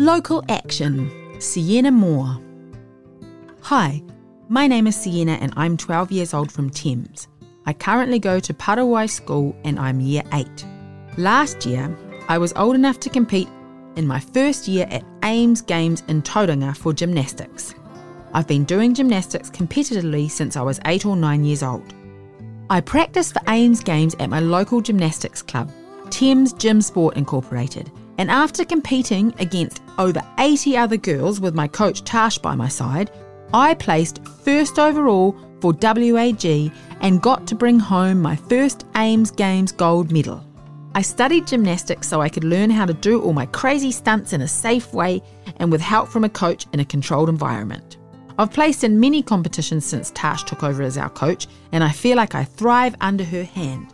Local Action, Sienna Moore. Hi, my name is Sienna and I'm 12 years old from Thames. I currently go to Parawai School and I'm year 8. Last year, I was old enough to compete in my first year at AIMs Games in Tauranga for gymnastics. I've been doing gymnastics competitively since I was 8 or 9 years old. I practice for AIMs Games at my local gymnastics club, Thames Gym Sport Incorporated, and after competing against over 80 other girls with my coach Tash by my side, I placed first overall for WAG and got to bring home my first AIMs Games gold medal. I studied gymnastics so I could learn how to do all my crazy stunts in a safe way and with help from a coach in a controlled environment. I've placed in many competitions since Tash took over as our coach, and I feel like I thrive under her hand.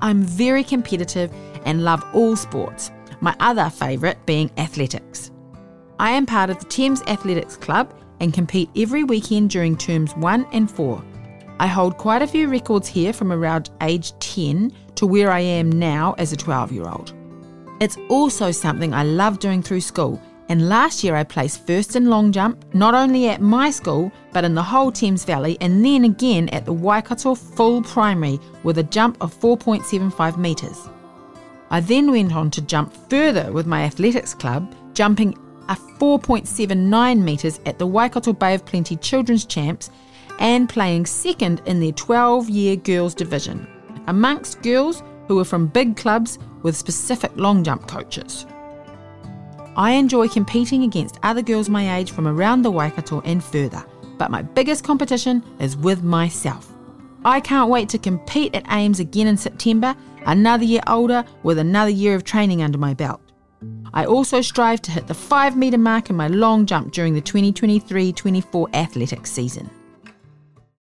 I'm very competitive and love all sports, my other favourite being athletics. I am part of the Thames Athletics Club and compete every weekend during terms 1 and 4. I hold quite a few records here from around age 10 to where I am now as a 12 year old. It's also something I love doing through school, and last year I placed first in long jump, not only at my school, but in the whole Thames Valley, and then again at the Waikato Full Primary with a jump of 4.75 metres. I then went on to jump further with my athletics club, jumping a 4.79 metres at the Waikato Bay of Plenty Children's Champs and playing second in their 12 year girls division, amongst girls who were from big clubs with specific long jump coaches. I enjoy competing against other girls my age from around the Waikato and further, but my biggest competition is with myself. I can't wait to compete at AIMs again in September, another year older with another year of training under my belt. I also strive to hit the 5 metre mark in my long jump during the 2023 24 athletics season.